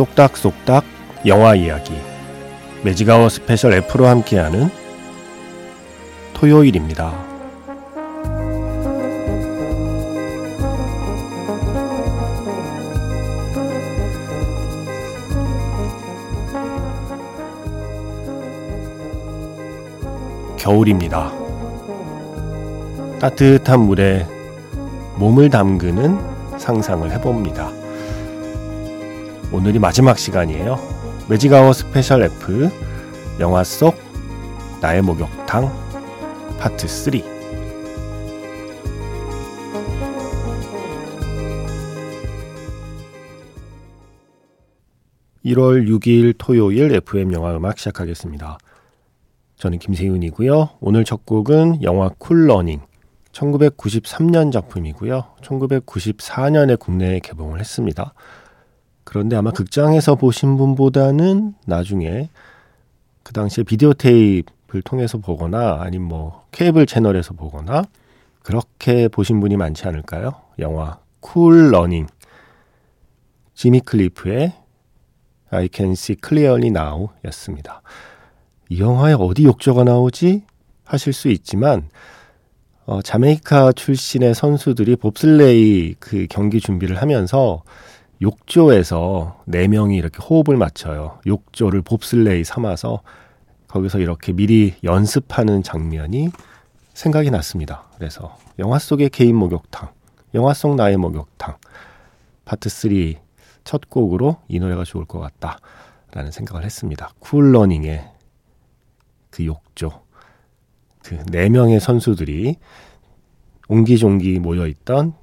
쏙닥쏙닥 영화 이야기 매직아워 스페셜 F로 함께하는 토요일입니다. 겨울입니다. 따뜻한 물에 몸을 담그는 상상을 해봅니다. 오늘이 마지막 시간이에요. magic hour special F 영화 속 나의 목욕탕 파트 3 1월 6일 토요일 FM 영화 음악 시작하겠습니다. 저는 김세윤이고요. 오늘 첫 곡은 영화 쿨러닝 1993년 작품이고요. 1994년에 국내에 개봉을 했습니다. 그런데 아마 극장에서 보신 분보다는 나중에 그 당시에 비디오 테이프를 통해서 보거나 아니면 뭐 케이블 채널에서 보거나 그렇게 보신 분이 많지 않을까요? 영화 쿨 러닝 지미 클리프의 I Can See Clearly Now 였습니다. 이 영화에 어디 욕조가 나오지? 하실 수 있지만 어, 자메이카 출신의 선수들이 봅슬레이 그 경기 준비를 하면서 욕조에서 네 명이 이렇게 호흡을 맞춰요. 욕조를 봅슬레이 삼아서 거기서 이렇게 미리 연습하는 장면이 생각이 났습니다. 그래서 영화 속의 개인 목욕탕, 영화 속 나의 목욕탕, 파트 3 첫 곡으로 이 노래가 좋을 것 같다라는 생각을 했습니다. 쿨러닝의 그 욕조, 그 네 명의 선수들이 옹기종기 모여 있던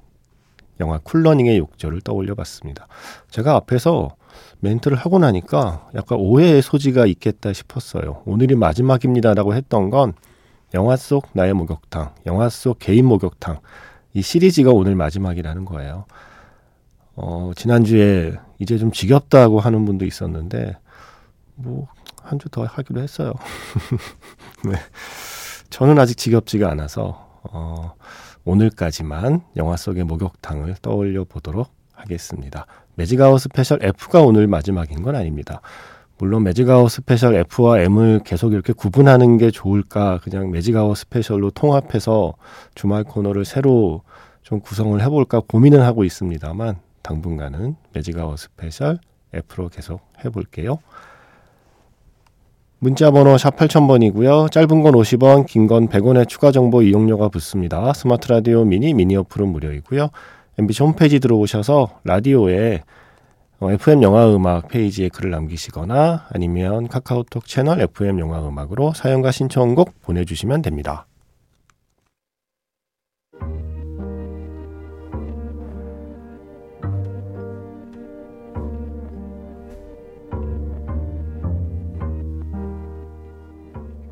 영화 쿨러닝의 욕조를 떠올려 봤습니다. 제가 앞에서 멘트를 하고 나니까 약간 오해의 소지가 있겠다 싶었어요. 오늘이 마지막입니다라고 했던 건 영화 속 나의 목욕탕, 영화 속 개인 목욕탕, 이 시리즈가 오늘 마지막이라는 거예요. 어, 지난주에 이제 좀 지겹다고 하는 분도 있었는데, 뭐, 한 주 더 하기로 했어요. 네. 저는 아직 지겹지가 않아서, 어, 오늘까지만 영화 속의 목욕탕을 떠올려 보도록 하겠습니다. 매직아워 스페셜 F가 오늘 마지막인 건 아닙니다. 물론 매직아워 스페셜 F와 M을 계속 이렇게 구분하는 게 좋을까 그냥 매직아워 스페셜로 통합해서 주말 코너를 새로 좀 구성을 해볼까 고민을 하고 있습니다만 당분간은 매직아워 스페셜 F로 계속 해볼게요. 문자 번호 샵 8000번이고요. 짧은 건 50원, 긴 건 100원의 추가 정보 이용료가 붙습니다. 스마트 라디오 미니 미니 어플은 무료이고요. MBC 홈페이지 들어오셔서 라디오에 FM 영화 음악 페이지에 글을 남기시거나 아니면 카카오톡 채널 FM 영화 음악으로 사연과 신청곡 보내주시면 됩니다.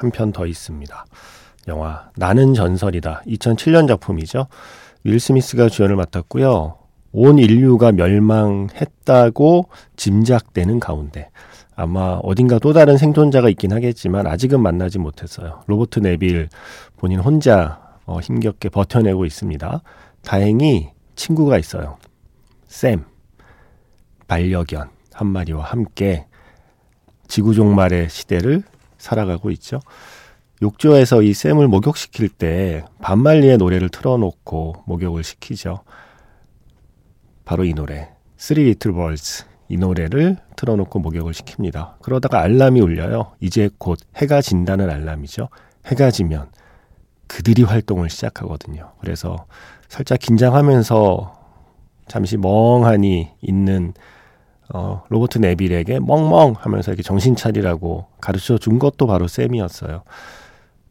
한 편 더 있습니다. 영화 나는 전설이다. 2007년 작품이죠. 윌 스미스가 주연을 맡았고요. 온 인류가 멸망했다고 짐작되는 가운데 아마 어딘가 또 다른 생존자가 있긴 하겠지만 아직은 만나지 못했어요. 로버트 네빌 본인 혼자 어, 힘겹게 버텨내고 있습니다. 다행히 친구가 있어요. 샘 반려견 한 마리와 함께 지구 종말의 시대를 살아가고 있죠. 욕조에서 이 샘을 목욕시킬 때 반말리의 노래를 틀어놓고 목욕을 시키죠. 바로 이 노래 Three Little Birds 이 노래를 틀어놓고 목욕을 시킵니다. 그러다가 알람이 울려요. 이제 곧 해가 진다는 알람이죠. 해가 지면 그들이 활동을 시작하거든요. 그래서 살짝 긴장하면서 잠시 멍하니 있는 어, 로버트 네빌에게 멍멍 하면서 이렇게 정신 차리라고 가르쳐 준 것도 바로 샘이었어요.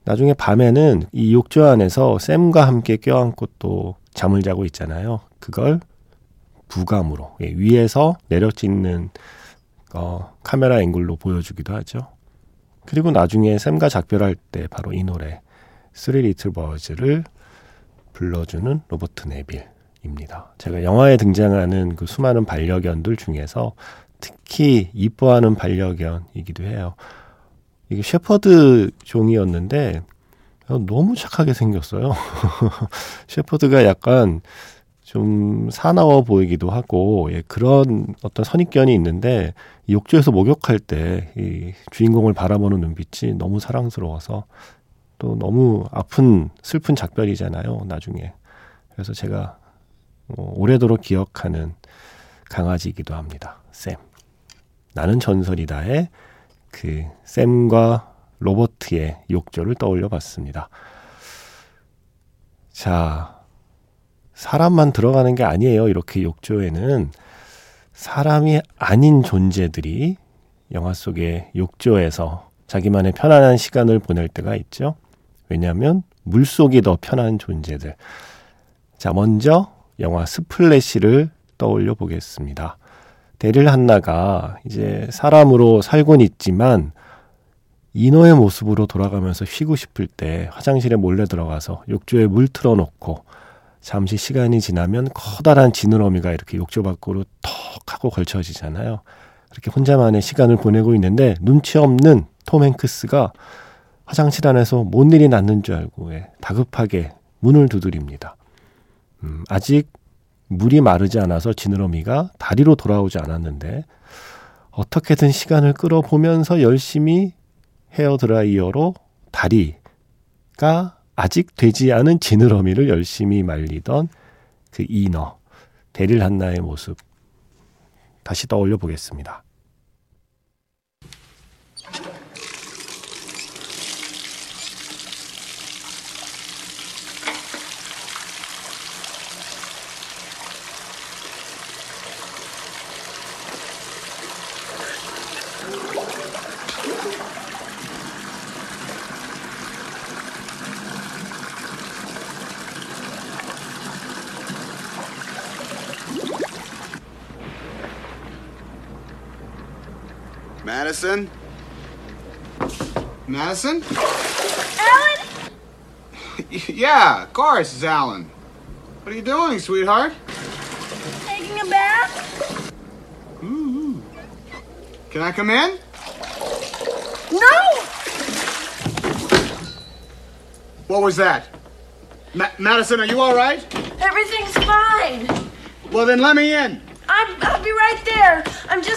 나중에 밤에는 이 욕조 안에서 샘과 함께 껴안고 또 잠을 자고 있잖아요. 그걸 부감으로 예, 위에서 내려 찍는 어, 카메라 앵글로 보여주기도 하죠. 그리고 나중에 샘과 작별할 때 바로 이 노래 스리 리틀 버즈를 불러주는 로버트 네빌 입니다. 제가 영화에 등장하는 그 수많은 반려견들 중에서 특히 이뻐하는 반려견이기도 해요. 이게 셰퍼드 종이었는데 너무 착하게 생겼어요. 셰퍼드가 약간 좀 사나워 보이기도 하고 예, 그런 어떤 선입견이 있는데 욕조에서 목욕할 때 이 주인공을 바라보는 눈빛이 너무 사랑스러워서 또 너무 아픈 슬픈 작별이잖아요 나중에 그래서 제가 어, 오래도록 기억하는 강아지이기도 합니다 샘 나는 전설이다의 그 샘과 로버트의 욕조를 떠올려 봤습니다 자 사람만 들어가는 게 아니에요. 이렇게 욕조에는 사람이 아닌 존재들이 영화 속의 욕조에서 자기만의 편안한 시간을 보낼 때가 있죠. 왜냐하면 물속이 더 편한 존재들. 자, 먼저 영화 스플래시를 떠올려 보겠습니다. 데릴 한나가 이제 사람으로 살곤 있지만 인어의 모습으로 돌아가면서 쉬고 싶을 때 화장실에 몰래 들어가서 욕조에 물 틀어놓고 잠시 시간이 지나면 커다란 지느러미가 이렇게 욕조 밖으로 턱 하고 걸쳐지잖아요. 그렇게 혼자만의 시간을 보내고 있는데 눈치 없는 톰 행크스가 화장실 안에서 뭔 일이 났는 줄 알고 예, 다급하게 문을 두드립니다. 음, 아직 물이 마르지 않아서 지느러미가 다리로 돌아오지 않았는데 어떻게든 시간을 끌어보면서 열심히 헤어 드라이어로 다리가 아직 되지 않은 지느러미를 열심히 말리던 그 이너, 데릴 한나의 모습 다시 떠올려 보겠습니다. Madison? Madison? Alan? yeah, of course, it's Alan. What are you doing, sweetheart? Taking a bath? Ooh. Can I come in? No! What was that? Ma- Madison, are you all right? Everything's fine. Well, then let me in. I'm, I'll be right there. I'm just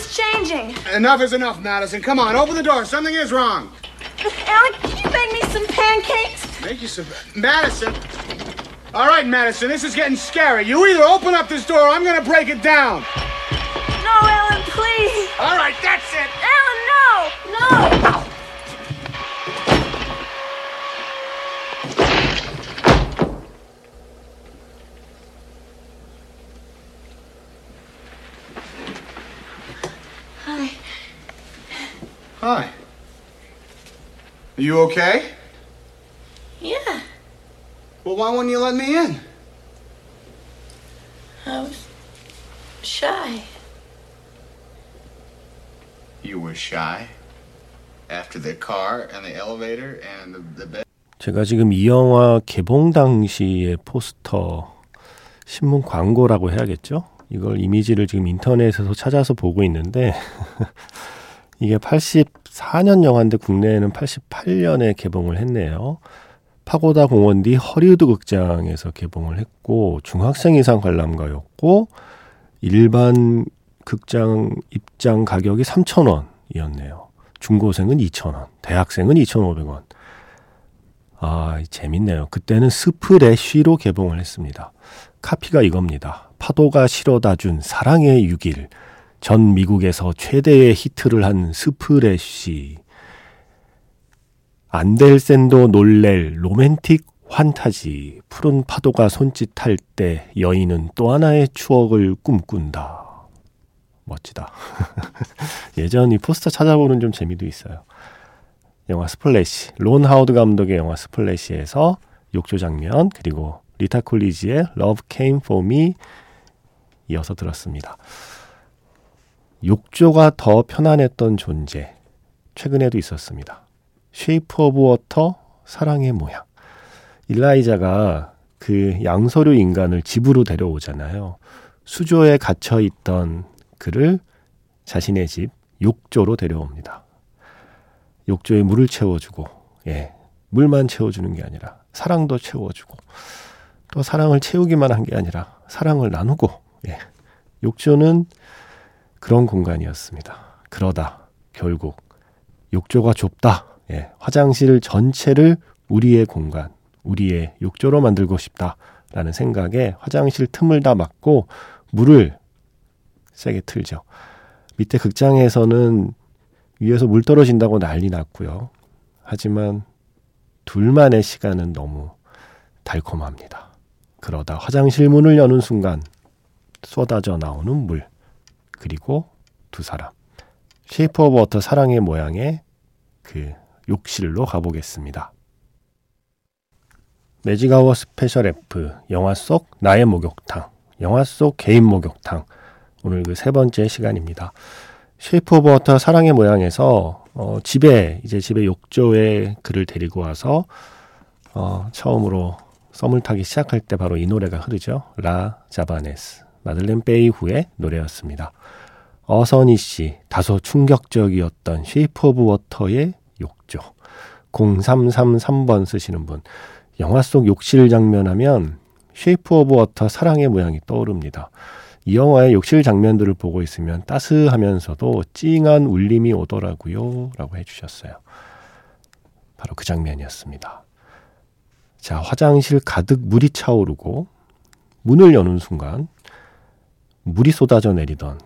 changing. Enough is enough, Madison. Come on, open the door. Something is wrong. Alan, can you make me some pancakes? Make you some. Madison. All right, Madison, this is getting scary. You either open up this door or I'm going to break it down. No, Alan, please. All right, that's it. Alan, no! No! Hi. Are you okay? Yeah, Well, why wouldn't you let me in? I was shy. You were shy after the car and the elevator and the, the bed. 제가 지금 이 영화 개봉 당시의 포스터 신문 광고라고 해야겠죠? 이걸 이미지를 지금 인터넷에서 찾아서 보고 있는데 이게 84년 영화인데 국내에는 88년에 개봉을 했네요. 파고다 공원 뒤 허리우드 극장에서 개봉을 했고 중학생 이상 관람가였고 일반 극장 입장 가격이 3,000원이었네요. 중고생은 2,000원, 대학생은 2,500원. 아, 재밌네요. 그때는 스프레쉬로 개봉을 했습니다. 카피가 이겁니다. 파도가 실어다 준 사랑의 6일. 전 미국에서 최대의 히트를 한 스플래쉬. 안델센도 놀랄 로맨틱 환타지. 푸른 파도가 손짓할 때 여인은 또 하나의 추억을 꿈꾼다. 멋지다. 예전 이 포스터 찾아보는 좀 재미도 있어요. 영화 스플래시, 론 하워드 감독의 영화 스플래시에서 욕조 장면 그리고 리타 쿨리지의 Love Came For Me 이어서 들었습니다. 욕조가 더 편안했던 존재 최근에도 있었습니다. 쉐이프 오브 워터 사랑의 모양 일라이자가 그 양서류 인간을 집으로 데려오잖아요. 수조에 갇혀 있던 그를 자신의 집 욕조로 데려옵니다. 욕조에 물을 채워주고, 예, 물만 채워주는 게 아니라 사랑도 채워주고, 또 사랑을 채우기만 한 게 아니라 사랑을 나누고, 예, 욕조는 그런 공간이었습니다. 그러다 결국 욕조가 좁다. 예, 화장실 전체를 우리의 공간, 우리의 욕조로 만들고 싶다라는 생각에 화장실 틈을 다 막고 물을 세게 틀죠. 밑에 극장에서는 위에서 물 떨어진다고 난리 났고요. 하지만 둘만의 시간은 너무 달콤합니다. 그러다 화장실 문을 여는 순간 쏟아져 나오는 물 그리고 두 사람 쉐이프 오브 워터 사랑의 모양의 그 욕실로 가보겠습니다. 매직아워 스페셜 F 영화 속 나의 목욕탕 영화 속 개인 목욕탕 오늘 그 세 번째 시간입니다. 쉐이프 오브 워터 사랑의 모양에서 어, 집에 이제 집에 욕조에 그를 데리고 와서 어, 처음으로 썸을 타기 시작할 때 바로 이 노래가 흐르죠. La Javanaise 마들렌 페이루의 노래였습니다. 어선희 씨 다소 충격적이었던 쉐이프 오브 워터의 욕조 0333번 쓰시는 분 영화 속 욕실 장면 하면 쉐이프 오브 워터 사랑의 모양이 떠오릅니다. 이 영화의 욕실 장면들을 보고 있으면 따스하면서도 찡한 울림이 오더라고요. 라고 해주셨어요. 바로 그 장면이었습니다. 자, 화장실 가득 물이 차오르고 문을 여는 순간 물이 쏟아져 내리던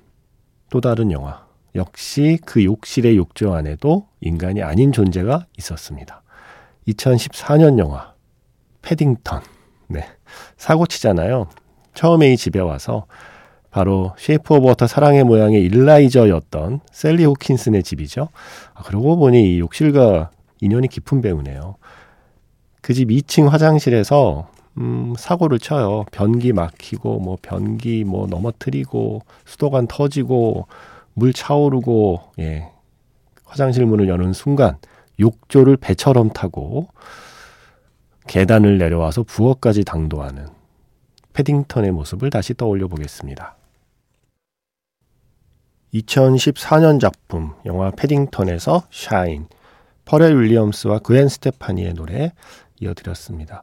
또 다른 영화. 역시 그 욕실의 욕조 안에도 인간이 아닌 존재가 있었습니다. 2014년 영화 패딩턴. 네. 사고 치잖아요. 처음에 이 집에 와서 바로 쉐이프 오브 워터 사랑의 모양의 일라이자였던 샐리 호킨스의 집이죠. 아, 그러고 보니 이 욕실과 인연이 깊은 배우네요. 그 집 2층 화장실에서 음, 사고를 쳐요. 변기 막히고 뭐 변기 뭐 넘어뜨리고 수도관 터지고 물 차오르고 예. 화장실 문을 여는 순간 욕조를 배처럼 타고 계단을 내려와서 부엌까지 당도하는 패딩턴의 모습을 다시 떠올려 보겠습니다. 2014년 작품 영화 패딩턴에서 샤인 퍼렐 윌리엄스와 그앤 스테파니의 노래 이어드렸습니다.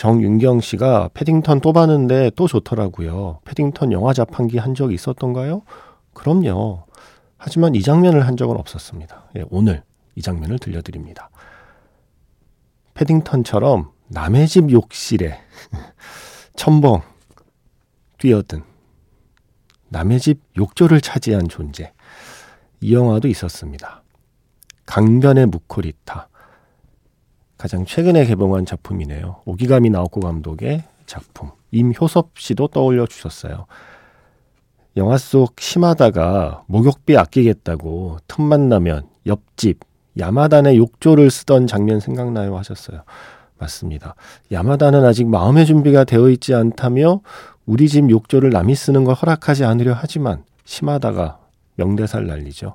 정윤경 씨가 패딩턴 또 봤는데 또 좋더라고요. 패딩턴 영화 자판기 한 적이 있었던가요? 그럼요. 하지만 이 장면을 한 적은 없었습니다. 예, 오늘 이 장면을 들려드립니다. 패딩턴처럼 남의 집 욕실에 첨벙 뛰어든 남의 집 욕조를 차지한 존재. 이 영화도 있었습니다. 강변의 무코리타. 가장 최근에 개봉한 작품이네요. 오기가미 나오코 감독의 작품. 임효섭 씨도 떠올려 주셨어요. 영화 속 시마다가 목욕비 아끼겠다고 틈만 나면 옆집 야마단의 욕조를 쓰던 장면 생각나요 하셨어요. 맞습니다. 야마다는 아직 마음의 준비가 되어 있지 않다며 우리 집 욕조를 남이 쓰는 걸 허락하지 않으려 하지만 심하다가 명대사를 날리죠.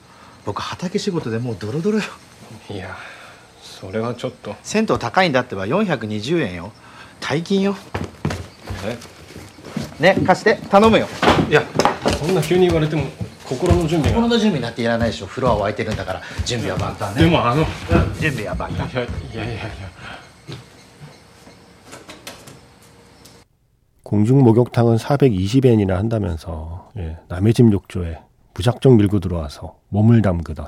僕畑仕事でもうドロドロよいや それはちょっと銭湯高いんだってば420円よ大金よえね貸して頼むよいやそんな急に言われても心の準備が心の準備なんていらないでしょフロアは空いてるんだから準備は万端ねでもあのい準備は万端やいやいやいや 공중 목욕탕은 420엔이나 한다면서 예, 남의 집 욕조에 무작정 밀고 들어와서 몸을 담그던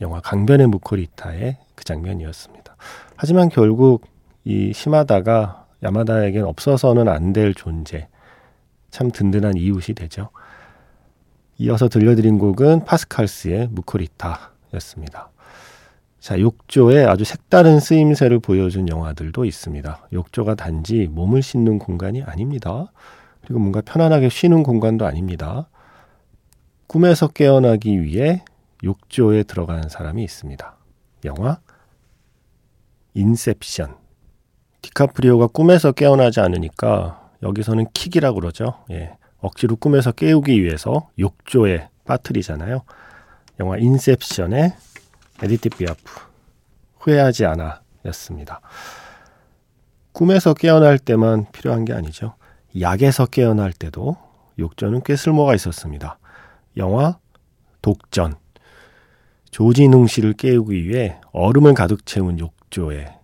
영화 강변의 무코리타의 그 장면이었습니다. 하지만 결국 이 시마다가 야마다에겐 없어서는 안 될 존재, 참 든든한 이웃이 되죠. 이어서 들려드린 곡은 파스칼스의 무코리타였습니다. 자, 욕조에 아주 색다른 쓰임새를 보여준 영화들도 있습니다. 욕조가 단지 몸을 씻는 공간이 아닙니다. 그리고 뭔가 편안하게 쉬는 공간도 아닙니다. 꿈에서 깨어나기 위해 욕조에 들어간 사람이 있습니다. 영화 인셉션. 디카프리오가 꿈에서 깨어나지 않으니까 여기서는 킥이라고 그러죠. 예. 억지로 꿈에서 깨우기 위해서 욕조에 빠뜨리잖아요. 영화 인셉션의 에디트 피아프 후회하지 않아 였습니다. 꿈에서 깨어날 때만 필요한 게 아니죠. 약에서 깨어날 때도 욕조는 꽤 쓸모가 있었습니다. 영화 독전 조진웅 씨를 깨우기 위해 얼음을 가득 채운 욕조에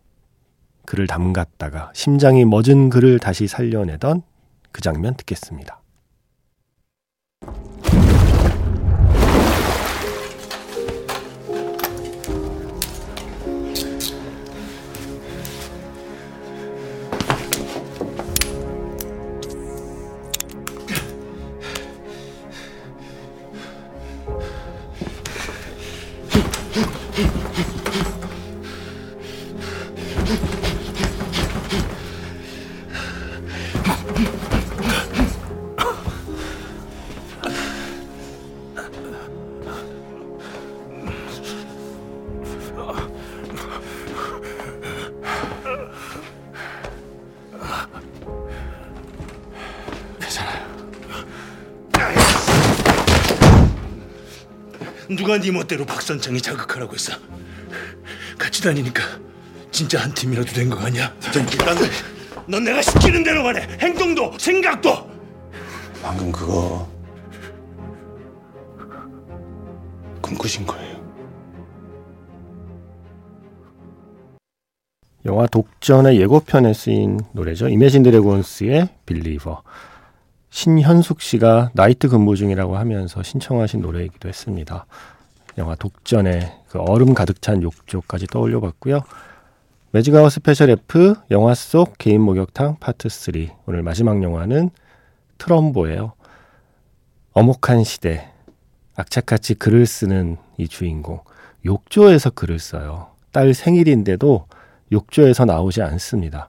그를 담갔다가 심장이 멎은 그를 다시 살려내던 그 장면 듣겠습니다. 네 멋대로 박선창이 자극하라고 했어? 같이 다니니까 진짜 한 팀이라도 된 거 아니야? 일단 넌 내가 시키는 대로만 해. 행동도 생각도. 방금 그거 꿈꾸신 거예요. 영화 독전의 예고편에 쓰인 노래죠. 이매진 드래곤스의 빌리버. 신현숙 씨가 나이트 근무 중이라고 하면서 신청하신 노래이기도 했습니다. 영화 독전의 그 얼음 가득 찬 욕조까지 떠올려 봤고요. 매직아워 스페셜 F 영화 속 개인 목욕탕 파트 3 오늘 마지막 영화는 트럼보예요. 엄혹한 시대 악착같이 글을 쓰는 이 주인공 욕조에서 글을 써요. 딸 생일인데도 욕조에서 나오지 않습니다.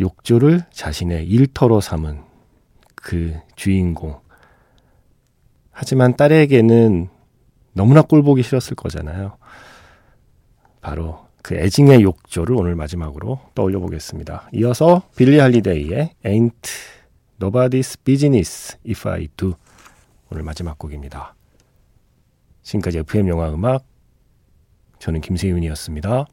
욕조를 자신의 일터로 삼은 그 주인공. 하지만 딸에게는 너무나 꼴보기 싫었을 거잖아요. 바로 그 애증의 욕조를 오늘 마지막으로 떠올려 보겠습니다. 이어서 빌리 할리데이의 Ain't Nobody's Business If I Do 오늘 마지막 곡입니다. 지금까지 FM 영화 음악 저는 김세윤이었습니다.